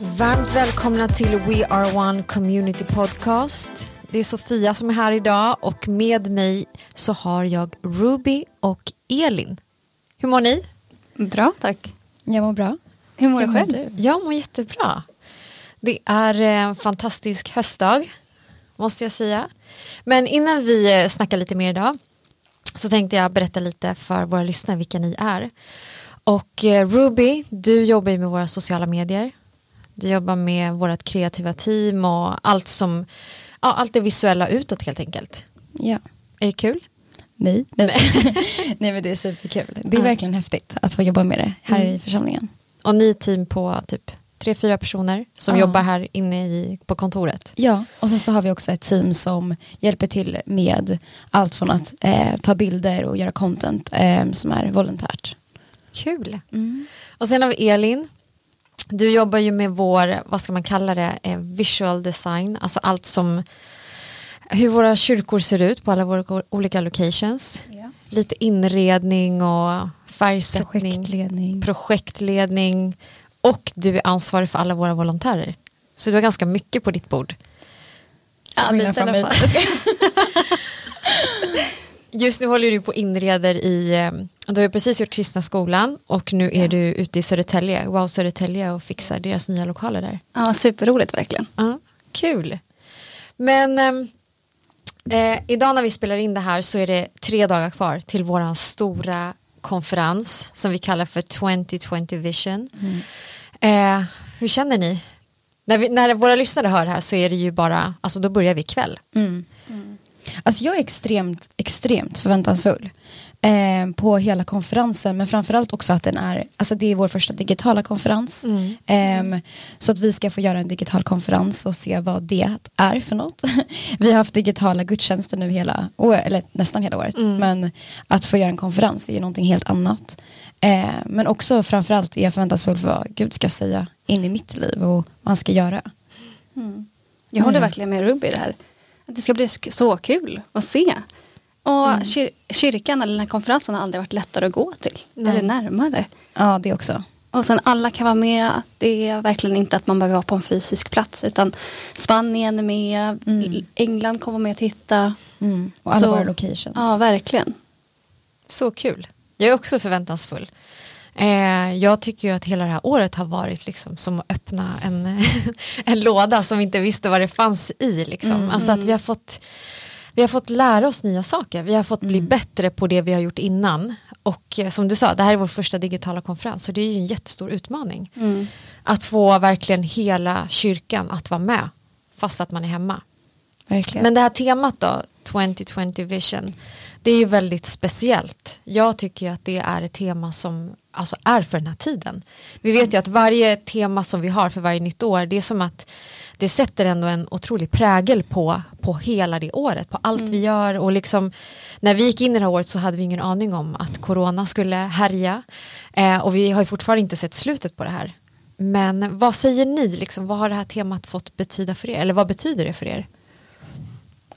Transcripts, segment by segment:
Varmt välkomna till We Are One Community Podcast. Det är Sofia som är här idag och med mig så har jag Ruby och Elin. Hur mår ni? Bra, tack. Jag mår bra. Hur mår du själv? Du? Jag mår jättebra. Det är en fantastisk höstdag, måste jag säga. Men innan vi eh, snackar lite mer idag så tänkte jag berätta lite för våra lyssnare vilka ni är. Och eh, Ruby, du jobbar ju med våra sociala medier. Du jobbar med vårt kreativa team och allt som, ja, allt det visuella utåt helt enkelt. Ja. Är det kul? Nej. Nej. Nej men det är superkul. Det är verkligen häftigt att få jobba med det här Mm. i församlingen. Och ni är team på typ tre, fyra personer som Ja. jobbar här inne i, på kontoret. Ja, och sen så har vi också ett team som hjälper till med allt från att eh, ta bilder och göra content eh, som är volontärt. Kul. Och sen har vi Elin. Du jobbar ju med vår, vad ska man kalla det, eh, visual design, alltså allt som hur våra kyrkor ser ut på alla våra olika locations. Lite inredning och färgsättning, Projektledning. projektledning och du är ansvarig för alla våra volontärer. Så du har ganska mycket på ditt bord. Ja, lite i från alla fall. Just nu håller du på och inreder i, eh, du har precis gjort Kristna skolan och nu är du ute i Södertälje, Wow Södertälje och fixar deras nya lokaler där. Ja, superroligt verkligen. Ja, kul. Men ehm, eh, idag när vi spelar in det här så är det tre dagar kvar till våran stora konferens som vi kallar för 2020 Vision. Eh, hur känner ni? När, vi, när våra lyssnare hör det här så är det ju bara, alltså då börjar vi ikväll. Mm. Alltså jag är extremt, extremt förväntansfull eh, på hela konferensen men framförallt också att den är, alltså det är vår första digitala konferens. Mm. Ehm, så att vi ska få göra en digital konferens och se vad det är för något. vi har haft digitala gudstjänster nu hela, eller nästan hela året Mm. men att få göra en konferens är ju någonting helt annat. Eh, men också framförallt är jag förväntansfull för vad Gud ska säga in i mitt liv och vad han ska göra. Jag håller Mm. verkligen med Ruby i det här. Att det ska bli så kul att se. Och Mm. kyr- kyrkan eller den här konferensen har aldrig varit lättare att gå till. Nej. Eller närmare. Ja det också. Och sen alla kan vara med. Det är verkligen inte att man behöver vara på en fysisk plats. Utan Spanien är med. Mm. England kommer med och titta. Mm. Och alla Så- våra locations. Ja, verkligen. Så kul. Jag är också förväntansfull. Eh, jag tycker ju att hela det här året har varit liksom som att öppna en, en låda som vi inte visste vad det fanns i. Liksom. Alltså att vi har, fått, vi har fått lära oss nya saker. Vi har fått bli bättre på det vi har gjort innan. Och eh, som du sa, det här är vår första digitala konferens så det är ju en jättestor utmaning. Mm. Att få verkligen hela kyrkan att vara med fast att man är hemma. Verkligen. Men det här temat då, 2020 vision, det är ju väldigt speciellt. Jag tycker att det är ett tema som alltså, är för den här tiden. Vi vet ju att varje tema som vi har för varje nytt år, det är som att det sätter ändå en otrolig prägel på, på hela det året, på allt vi gör och liksom när vi gick in i det här året så hade vi ingen aning om att corona skulle härja eh, och vi har ju fortfarande inte sett slutet på det här. Men vad säger ni, liksom, vad har det här temat fått betyda för er? Eller vad betyder det för er?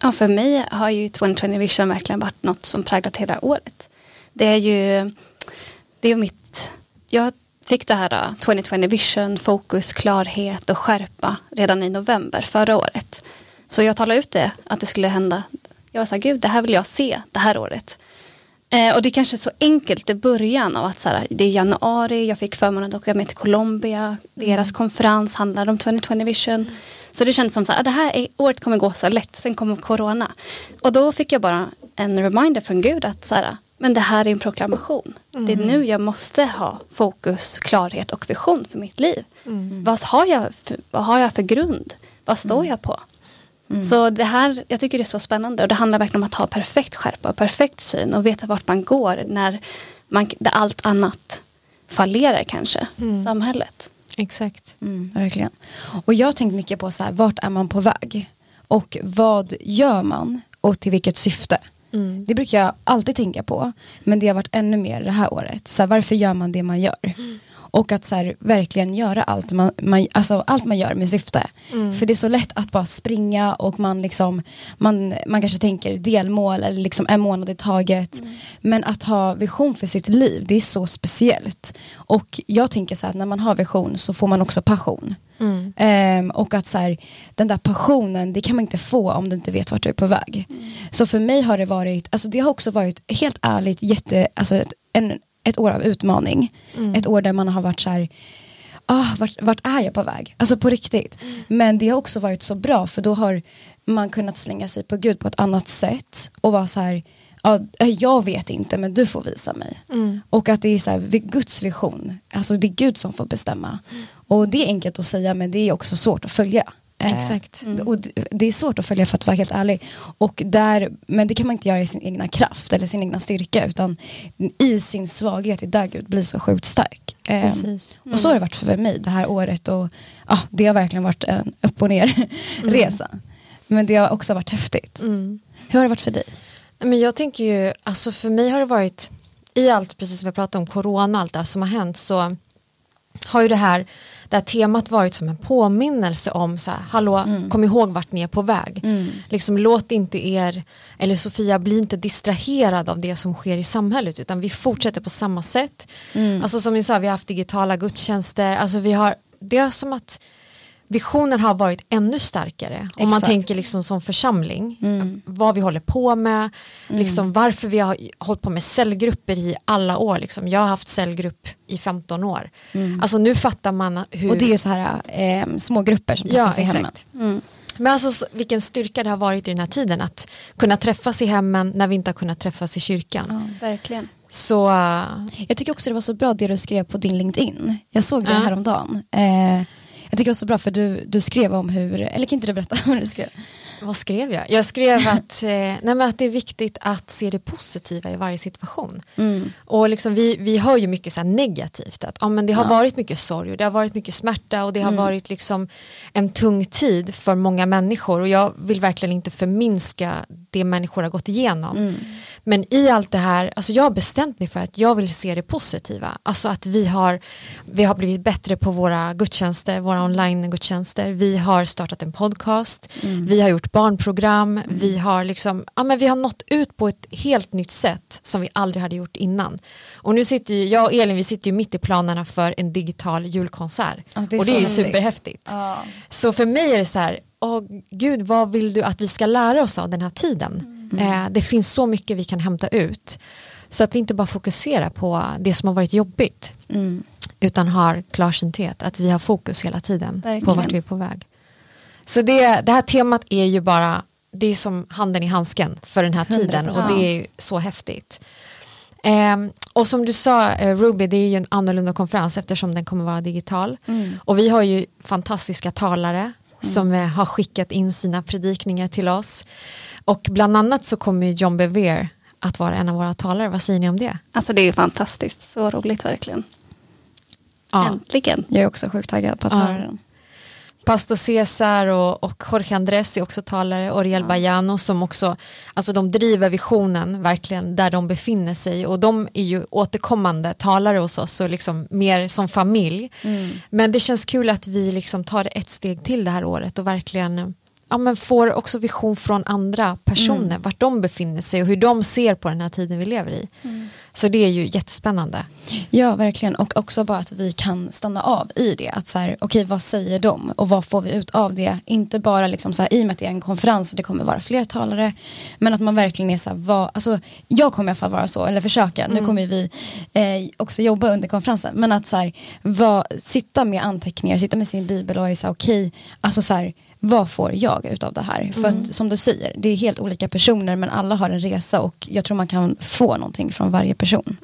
Ja, för mig har ju 2020 Vision verkligen varit något som präglat hela året. Det är ju det är mitt, jag fick det här uh, 2020 Vision, fokus, klarhet och skärpa redan i november förra året. Så jag talade ut det, att det skulle hända. Jag var så här, gud det här vill jag se det här året. Eh, och det är kanske så enkelt i början av att så här, det är januari, jag fick förmånen att åka med till Colombia, deras konferens handlar om 2020 Vision. Så det kändes som så här, ah, det här är, året kommer gå så lätt, sen kommer corona. Och då fick jag bara en reminder från Gud att så här, men det här är en proklamation. Det är nu jag måste ha fokus, klarhet och vision för mitt liv. Vad, har jag för, vad har jag för grund? Vad står jag på? Så det här, jag tycker det är så spännande och det handlar verkligen om att ha perfekt skärpa och perfekt syn och veta vart man går när man, där allt annat fallerar kanske, samhället. Exakt. Mm, verkligen. Och jag har tänkt mycket på så här, vart är man på väg? Och vad gör man? Och till vilket syfte? Mm. Det brukar jag alltid tänka på. Men det har varit ännu mer det här året. Så här, varför gör man det man gör? Och att så här, verkligen göra allt man, man, alltså, allt man gör med syfte. För det är så lätt att bara springa och man, liksom, man, man kanske tänker delmål eller liksom en månad i taget. Men att ha vision för sitt liv, det är så speciellt. Och jag tänker så här, att när man har vision så får man också passion. Mm. Ehm, och att så här, den där passionen, det kan man inte få om du inte vet vart du är på väg. Så för mig har det varit, alltså det har också varit helt ärligt jätte, alltså ett, en, ett år av utmaning. Ett år där man har varit så här, ah, vart, vart är jag på väg? Alltså på riktigt. Men det har också varit så bra för då har man kunnat slänga sig på Gud på ett annat sätt och vara så här, ja, jag vet inte men du får visa mig. Mm. Och att det är så här, Guds vision, alltså det är Gud som får bestämma. Och det är enkelt att säga men det är också svårt att följa. Eh, Exakt. Och det, är svårt att följa för att vara helt ärlig. Och där, men det kan man inte göra i sin egna kraft eller sin egna styrka utan i sin svaghet, det är där Gud blir så sjukt stark. Precis. och så har det varit för mig det här året och ja, det har verkligen varit en upp och ner resa. Men det har också varit häftigt. Mm. Hur har det varit för dig? Men jag tänker ju, alltså för mig har det varit, i allt precis som jag pratade om, corona, allt det här som har hänt så har ju det här, det här temat varit som en påminnelse om så här, hallå, kom ihåg vart ni är på väg. Liksom låt inte er, eller Sofia, bli inte distraherad av det som sker i samhället utan vi fortsätter på samma sätt. Alltså som ni sa, vi har haft digitala gudstjänster, alltså vi har, det är som att visionen har varit ännu starkare om man Exakt. tänker liksom som församling vad vi håller på med liksom varför vi har hållit på med cellgrupper i alla år liksom. jag har haft cellgrupp i 15 år alltså nu fattar man hur Och det är ju så här eh, små grupper som ja träffas i exakt men alltså så- vilken styrka det har varit i den här tiden att kunna träffas i hemmen när vi inte har kunnat träffas i kyrkan Verkligen. så Jag tycker också det var så bra det du skrev på din LinkedIn. Jag såg det Ja. häromdagen. Eh, jag tycker det var så bra för du, du skrev om hur, eller kan inte du berätta vad du skrev? Vad skrev jag? Jag skrev att, eh, nej men att det är viktigt att se det positiva i varje situation. Och liksom vi, vi hör ju mycket så här negativt, att ja, men det har varit mycket sorg och det har varit mycket smärta och det har varit liksom en tung tid för många människor och jag vill verkligen inte förminska det människor har gått igenom. Men i allt det här, alltså jag har bestämt mig för att jag vill se det positiva. Alltså att vi har, vi har blivit bättre på våra gudstjänster, våra online-gudstjänster. Vi har startat en podcast, vi har gjort barnprogram, vi har liksom, ja men vi har nått ut på ett helt nytt sätt som vi aldrig hade gjort innan. Och nu sitter ju, jag och Elin, vi sitter ju mitt i planerna för en digital julkonsert. Alltså, det och det är ju häftigt. superhäftigt. Så för mig är det så här, åh gud vad vill du att vi ska lära oss av den här tiden? Eh, det finns så mycket vi kan hämta ut. Så att vi inte bara fokuserar på det som har varit jobbigt. Utan har klarsynthet, att vi har fokus hela tiden på Verkligen. vart vi är på väg. Så det, det här temat är ju bara, det är som handen i handsken för den här tiden och 100%. det är ju så häftigt. Ehm, och som du sa eh, Ruby, det är ju en annorlunda konferens eftersom den kommer vara digital. Och vi har ju fantastiska talare som eh, har skickat in sina predikningar till oss. Och bland annat så kommer John Bevere att vara en av våra talare. Vad säger ni om det? Alltså det är fantastiskt. Så roligt verkligen. Ja. Äntligen. Jag är också sjukt taggad på att Ja. höra den. Pastor Cesar och, och Jorge Andres är också talare, Oriel Bajano som också, alltså de driver visionen verkligen där de befinner sig. Och de är ju återkommande talare hos oss och liksom mer som familj. Men det känns kul att vi liksom tar det ett steg till det här året och verkligen ja, men får också vision från andra personer, vart de befinner sig och hur de ser på den här tiden vi lever i. Så det är ju jättespännande. Ja, verkligen. Och också bara att vi kan stanna av i det. Att så här, okej, vad säger de? Och vad får vi ut av det? Inte bara liksom så här, i och med att det är en konferens och det kommer vara fler talare. Men att man verkligen är så här, vad, alltså, jag kommer i alla fall vara så, eller försöka. Nu kommer vi eh, också jobba under konferensen. Men att så här, vad, sitta med anteckningar, sitta med sin bibel och är så här, okej, alltså så här, vad får jag utav det här? För att som du säger, det är helt olika personer men alla har en resa och jag tror man kan få någonting från varje person.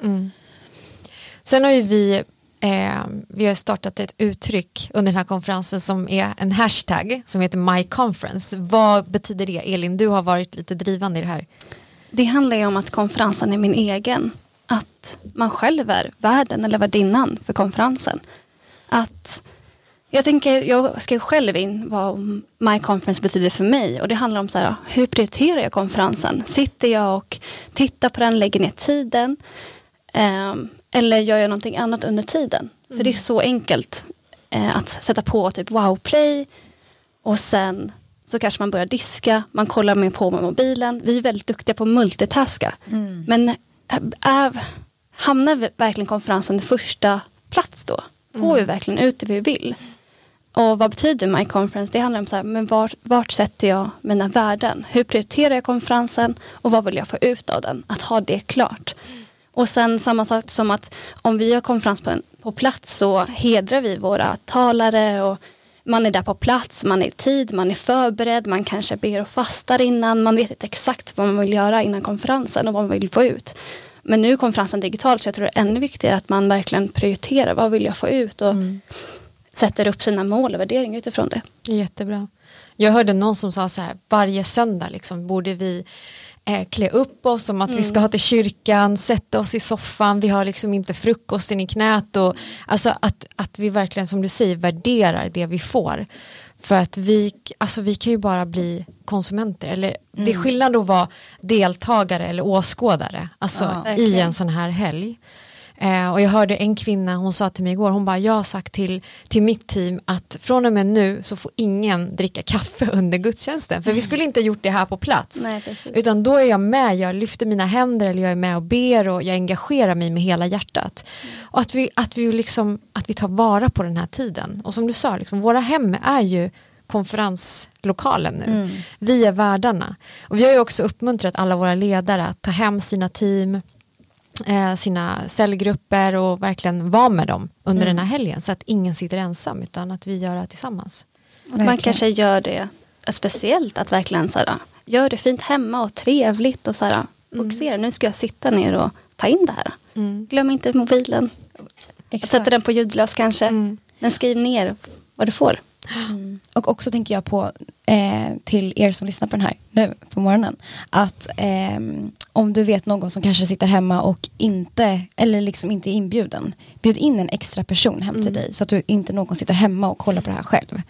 Sen har ju vi, eh, vi har startat ett uttryck under den här konferensen som är en hashtag som heter MyConference. Vad betyder det? Elin, du har varit lite drivande i det här. Det handlar ju om att konferensen är min egen. Att man själv är värden eller värdinnan för konferensen. Att jag tänker, jag skrev själv in vad My Conference betyder för mig och det handlar om så här, hur prioriterar jag konferensen? Sitter jag och tittar på den, lägger ner tiden Ehm, eller gör jag någonting annat under tiden? För det är så enkelt eh, att sätta på typ wow play och sen så kanske man börjar diska, man kollar med på med mobilen. Vi är väldigt duktiga på att multitaska. Men äh, är, hamnar verkligen konferensen första plats då? Får vi verkligen ut det vi vill? Och vad betyder My Conference? Det handlar om så här, men vart, vart sätter jag mina värden? Hur prioriterar jag konferensen och vad vill jag få ut av den? Att ha det klart. Och sen samma sak som att om vi har konferens på, en, på plats så hedrar vi våra talare och man är där på plats, man är i tid, man är förberedd, man kanske ber och fastar innan, man vet inte exakt vad man vill göra innan konferensen och vad man vill få ut. Men nu är konferensen digital. så jag tror det är ännu viktigare att man verkligen prioriterar vad vill jag få ut och mm sätter upp sina mål och värderingar utifrån det. Jättebra. Jag hörde någon som sa så här, varje söndag liksom, borde vi eh, klä upp oss som att mm. vi ska ha till kyrkan, sätta oss i soffan, vi har liksom inte frukosten i knät och alltså att, att vi verkligen som du säger värderar det vi får. För att vi, alltså vi kan ju bara bli konsumenter. Eller, mm. Det är mm. skillnad att vara deltagare eller åskådare alltså, ja, i en sån här helg. Eh, och jag hörde en kvinna, hon sa till mig igår, hon bara jag har sagt till, till mitt team att från och med nu så får ingen dricka kaffe under gudstjänsten. För vi skulle inte gjort det här på plats. Nej, utan då är jag med, jag lyfter mina händer eller jag är med och ber och jag engagerar mig med hela hjärtat. Mm. Och att vi, att, vi liksom, att vi tar vara på den här tiden. Och som du sa, liksom, våra hem är ju konferenslokalen nu. Mm. Vi är värdarna. Och vi har ju också uppmuntrat alla våra ledare att ta hem sina team, sina cellgrupper och verkligen vara med dem under mm. den här helgen så att ingen sitter ensam utan att vi gör det tillsammans. Att man kanske gör det speciellt att verkligen så här, gör det fint hemma och trevligt och så här, fokusera, mm. nu ska jag sitta ner och ta in det här. Mm. Glöm inte mobilen. Exakt. Sätter den på ljudlös kanske. Mm. Men skriv ner vad du får. Mm. Och också tänker jag på eh, till er som lyssnar på den här nu på morgonen. Att eh, om du vet någon som kanske sitter hemma och inte, eller liksom inte är inbjuden. Bjud in en extra person hem till mm. dig så att du inte någon sitter hemma och kollar på det här själv.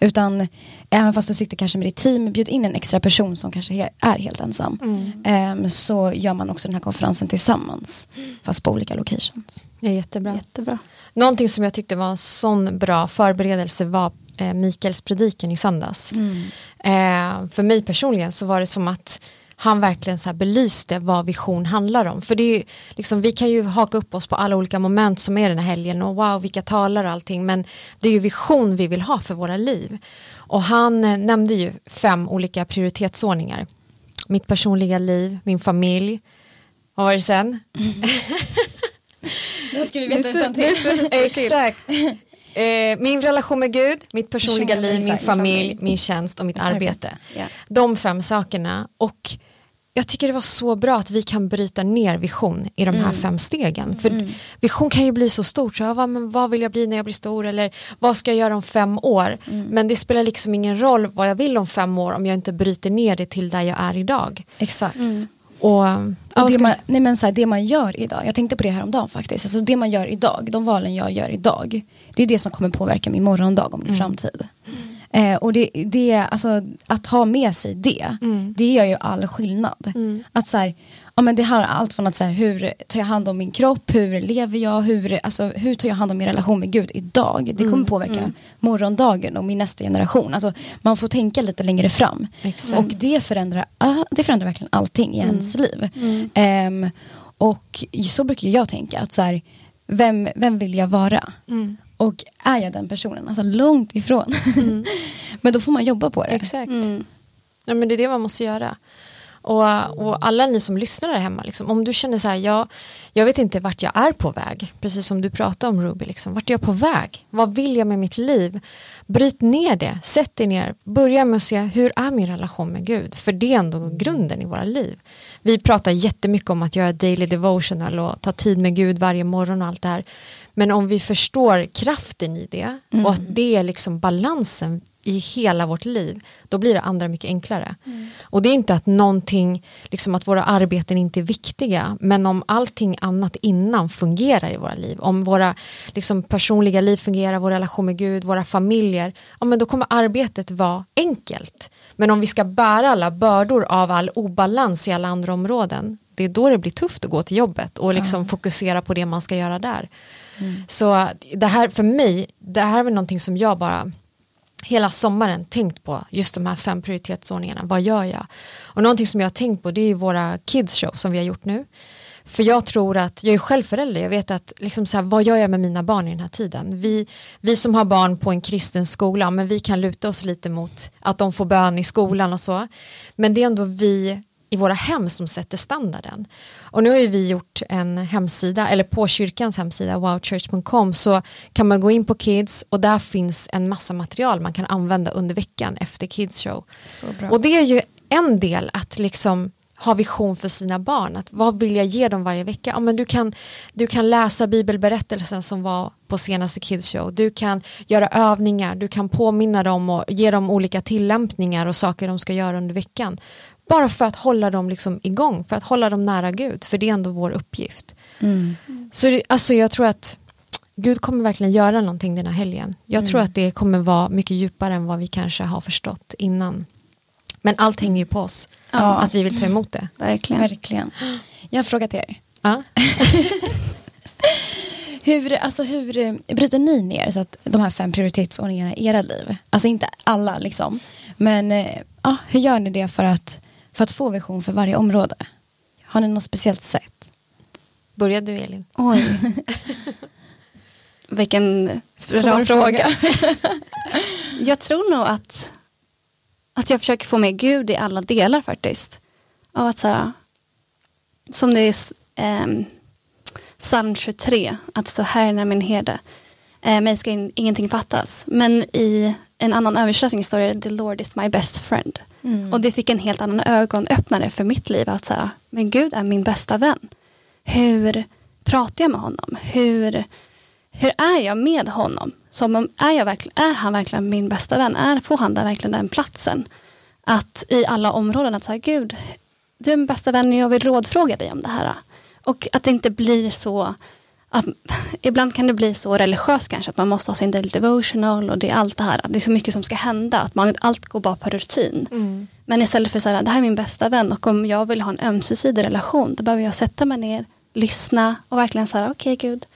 Utan även fast du sitter kanske med ditt team, bjud in en extra person som kanske är helt ensam. Mm. Eh, så gör man också den här konferensen tillsammans. Fast på olika locations. Ja, jättebra. jättebra. Någonting som jag tyckte var en sån bra förberedelse var eh, Mikaels predikan i söndags. Mm. Eh, för mig personligen så var det som att han verkligen så här belyste vad vision handlar om. För det är liksom, vi kan ju haka upp oss på alla olika moment som är den här helgen och wow vilka talar och allting men det är ju vision vi vill ha för våra liv. Och han eh, nämnde ju fem olika prioritetsordningar. Mitt personliga liv, min familj, vad var det sen? Mm. det ska vi veta utan till. Exakt. Eh, min relation med Gud, mitt personliga liv, min familj, min tjänst och mitt arbete. Yeah. De fem sakerna. Och jag tycker det var så bra att vi kan bryta ner vision i de här mm. fem stegen. För mm. vision kan ju bli så stort, så, vad, men vad vill jag bli när jag blir stor eller vad ska jag göra om fem år? Mm. Men det spelar liksom ingen roll vad jag vill om fem år om jag inte bryter ner det till där jag är idag. Exakt. Och, och det, man, nej men så här, det man gör idag, jag tänkte på det här om dagen faktiskt, alltså det man gör idag, de valen jag gör idag, det är det som kommer påverka min morgondag och min mm. framtid. Mm. Eh, och det, det, alltså, att ha med sig det, mm. det gör ju all skillnad. Mm. Att så här, ja, men det har allt från att så här, hur tar jag hand om min kropp, hur lever jag, hur, alltså, hur tar jag hand om min relation med Gud idag. Det kommer mm, påverka mm. morgondagen och min nästa generation. Alltså, man får tänka lite längre fram. Exakt. Och det förändrar, uh, det förändrar verkligen allting i mm. ens liv. Um, och så brukar jag tänka, att så här, vem, vem vill jag vara? Mm. Och är jag den personen? Alltså långt ifrån. Men då får man jobba på det. Exakt. Ja, men det är det man måste göra. Och, och alla ni som lyssnar där hemma, liksom, om du känner så här, jag, jag vet inte vart jag är på väg, precis som du pratade om Ruby, liksom, vart är jag på väg? Vad vill jag med mitt liv? Bryt ner det, sätt dig ner, börja med att se hur är min relation med Gud? För det är ändå grunden i våra liv. Vi pratar jättemycket om att göra daily devotional och ta tid med Gud varje morgon och allt det här. Men om vi förstår kraften i det mm. och att det är liksom balansen i hela vårt liv, då blir det andra mycket enklare. Mm. Och det är inte att någonting, liksom att våra arbeten inte är viktiga, men om allting annat innan fungerar i våra liv, om våra liksom, personliga liv fungerar, vår relation med Gud, våra familjer, ja, men då kommer arbetet vara enkelt. Men om vi ska bära alla bördor av all obalans i alla andra områden, det är då det blir tufft att gå till jobbet och liksom mm. fokusera på det man ska göra där. Mm. Så det här för mig, det här är väl någonting som jag bara hela sommaren tänkt på just de här fem prioritetsordningarna. Vad gör jag? Och någonting som jag har tänkt på det är våra kids show som vi har gjort nu. För jag tror att, jag är själv förälder, jag vet att liksom så här, vad gör jag med mina barn i den här tiden? Vi, vi som har barn på en kristen skola, men vi kan luta oss lite mot att de får bön i skolan och så. Men det är ändå vi i våra hem som sätter standarden. Och nu har ju vi gjort en hemsida, eller på kyrkans hemsida wowchurch.com så kan man gå in på Kids och där finns en massa material man kan använda under veckan efter Kids show. Och det är ju en del att liksom ha vision för sina barn. Att vad vill jag ge dem varje vecka? Ja, men du, kan, du kan läsa bibelberättelsen som var på senaste Kids show. Du kan göra övningar, du kan påminna dem och ge dem olika tillämpningar och saker de ska göra under veckan. Bara för att hålla dem liksom igång, för att hålla dem nära Gud, för det är ändå vår uppgift. Mm. Så det, alltså jag tror att Gud kommer verkligen göra någonting den här helgen. Jag Mm. tror att det kommer vara mycket djupare än vad vi kanske har förstått innan. Men allt hänger ju på oss, Ja. att vi vill ta emot det. Verkligen. Verkligen. Jag har en fråga till er. Ja. Hur, alltså hur eh, bryter ni ner så att de här fem prioritetsordningarna i era liv? Alltså inte alla liksom. Men eh, ja, hur gör ni det för att, för att få vision för varje område? Har ni något speciellt sätt? Börjar du Elin? Oj. Vilken Svår fråga. jag tror nog att, att jag försöker få med Gud i alla delar faktiskt. Av att så här, som det är um, psalm 23, att så här är min herde. Eh, mig ska in, ingenting fattas. Men i en annan översättning står det The Lord is my best friend. Mm. Och det fick en helt annan ögonöppnare för mitt liv. Att här, men Gud är min bästa vän. Hur pratar jag med honom? Hur, hur är jag med honom? Som om, är, jag verkligen, är han verkligen min bästa vän? Är, får han där verkligen den platsen? Att i alla områden, att säga Gud, du är min bästa vän och jag vill rådfråga dig om det här. Och att det inte blir så att, ibland kan det bli så religiöst kanske att man måste ha sin daily devotional och det är allt det här. Det är så mycket som ska hända att man, allt går bara på rutin. Men istället för så här, det här är min bästa vän och om jag vill ha en ömsesidig relation då behöver jag sätta mig ner, lyssna och verkligen säga okej Gud,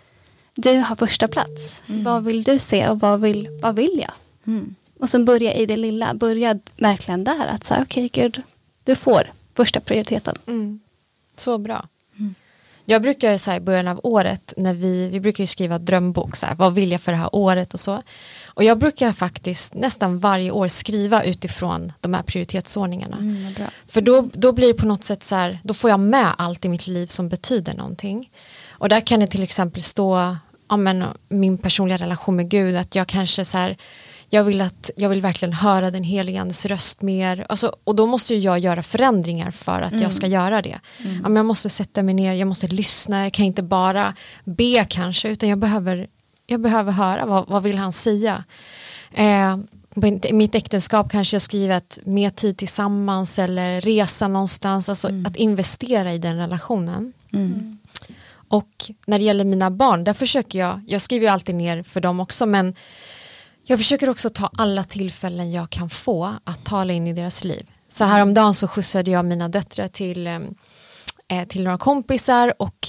du har första plats. Vad vill du se och vad vill, vad vill jag? Mm. Och sen börja i det lilla, börja verkligen där att säga okej Gud, du får första prioriteten. Mm. Så bra. Jag brukar så här, i början av året, när vi, vi brukar ju skriva drömbok, så här, vad vill jag för det här året och så. Och jag brukar faktiskt nästan varje år skriva utifrån de här prioritetsordningarna. Mm. För då, då blir det på något sätt så här, då får jag med allt i mitt liv som betyder någonting. Och där kan det till exempel stå, ja men min personliga relation med Gud, att jag kanske så här, jag vill, att, jag vill verkligen höra den helige andes röst mer. Alltså, och då måste jag göra förändringar för att jag ska göra det. Ja, men jag måste sätta mig ner, jag måste lyssna, jag kan inte bara be kanske, utan jag behöver, jag behöver höra vad, vad vill han säga. Eh, i mitt äktenskap kanske jag skriver att mer tid tillsammans eller resa någonstans, alltså att investera i den relationen. Mm. Och när det gäller mina barn, där försöker jag, jag skriver ju alltid ner för dem också, men jag försöker också ta alla tillfällen jag kan få att tala in i deras liv. Så häromdagen så skjutsade jag mina döttrar till, eh, eh, till några kompisar och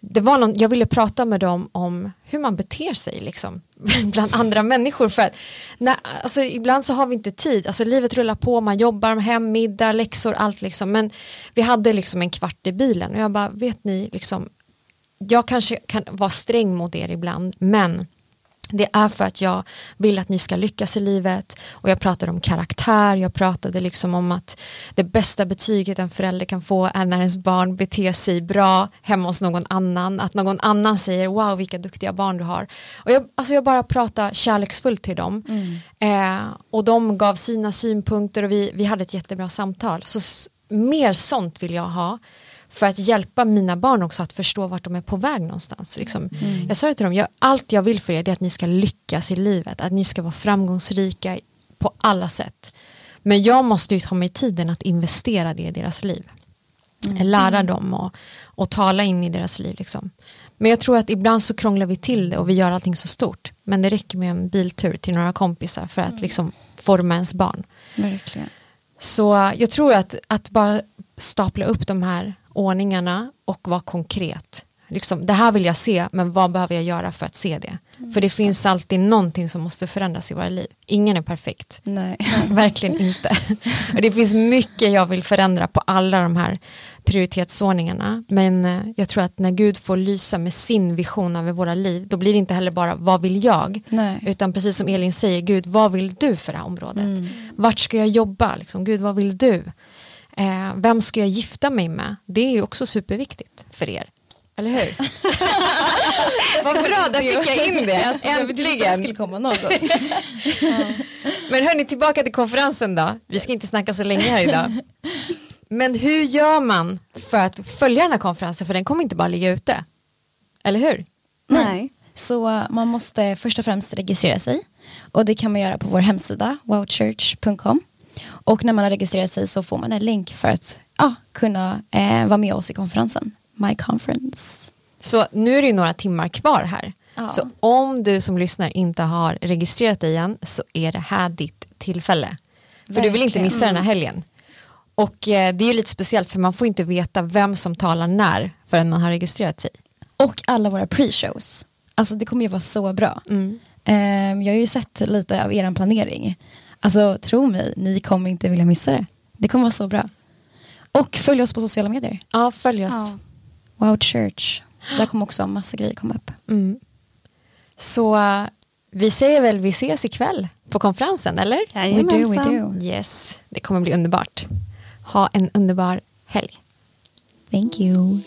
det var någon, jag ville prata med dem om hur man beter sig liksom, bland andra människor. För att, när, alltså, ibland så har vi inte tid, alltså, livet rullar på, man jobbar hem, middag, läxor, allt. Liksom. Men vi hade liksom en kvart i bilen och jag bara, vet ni, liksom, jag kanske kan vara sträng mot er ibland, men det är för att jag vill att ni ska lyckas i livet. Och jag pratade om karaktär, jag pratade liksom om att det bästa betyget en förälder kan få är när ens barn beter sig bra hemma hos någon annan, att någon annan säger wow vilka duktiga barn du har. Och jag, alltså jag bara pratade kärleksfullt till dem. Eh, och de gav sina synpunkter och vi, vi hade ett jättebra samtal. Så mer sånt vill jag ha för att hjälpa mina barn också att förstå vart de är på väg någonstans. Liksom. Jag sa ju till dem, jag, allt jag vill för er är att ni ska lyckas i livet, att ni ska vara framgångsrika på alla sätt. Men jag måste ju ta mig tiden att investera det i deras liv. Lära dem och, och tala in i deras liv. Liksom. Men jag tror att ibland så krånglar vi till det och vi gör allting så stort. Men det räcker med en biltur till några kompisar för att liksom forma ens barn. Verkligen. Så jag tror att, att bara stapla upp de här ordningarna och vara konkret. Liksom, det här vill jag se, men vad behöver jag göra för att se det? För det finns alltid någonting som måste förändras i våra liv. Ingen är perfekt. Nej. Verkligen inte. Och det finns mycket jag vill förändra på alla de här prioritetsordningarna. Men eh, jag tror att när Gud får lysa med sin vision över våra liv, då blir det inte heller bara vad vill jag? Nej. Utan precis som Elin säger, Gud vad vill du för det här området? Vart ska jag jobba? Liksom, Gud vad vill du? Eh, vem ska jag gifta mig med? Det är ju också superviktigt för er. Eller hur? Vad bra, där fick jag in det. Alltså, jag Äntligen. skulle komma någon gång. Men hörni, tillbaka till konferensen då. Vi ska inte snacka så länge här idag. Men hur gör man för att följa den här konferensen? För den kommer inte bara ligga ute. Eller hur? Nej. Så man måste först och främst registrera sig. Och det kan man göra på vår hemsida, wowchurch.com. Och när man har registrerat sig så får man en länk för att ja, kunna eh, vara med oss i konferensen. My conference. Så nu är det ju några timmar kvar här. Ja. Så om du som lyssnar inte har registrerat dig än så är det här ditt tillfälle. För du vill inte Verkligen. missa den här helgen. Och eh, det är ju lite speciellt för man får inte veta vem som talar när förrän man har registrerat sig. Och alla våra pre-shows. Alltså det kommer ju vara så bra. Mm. Ehm, jag har ju sett lite av er planering. Alltså tro mig, ni kommer inte vilja missa det. Det kommer vara så bra. Och följ oss på sociala medier. Ja, följ oss. Ja. Wow Church. Där kommer också massa grejer komma upp. Mm. Så eh, vi säger väl vi ses ikväll på konferensen, eller? We do, we Jajamensan. do. Yes, det kommer bli underbart. Ha en underbar helg. Thank you.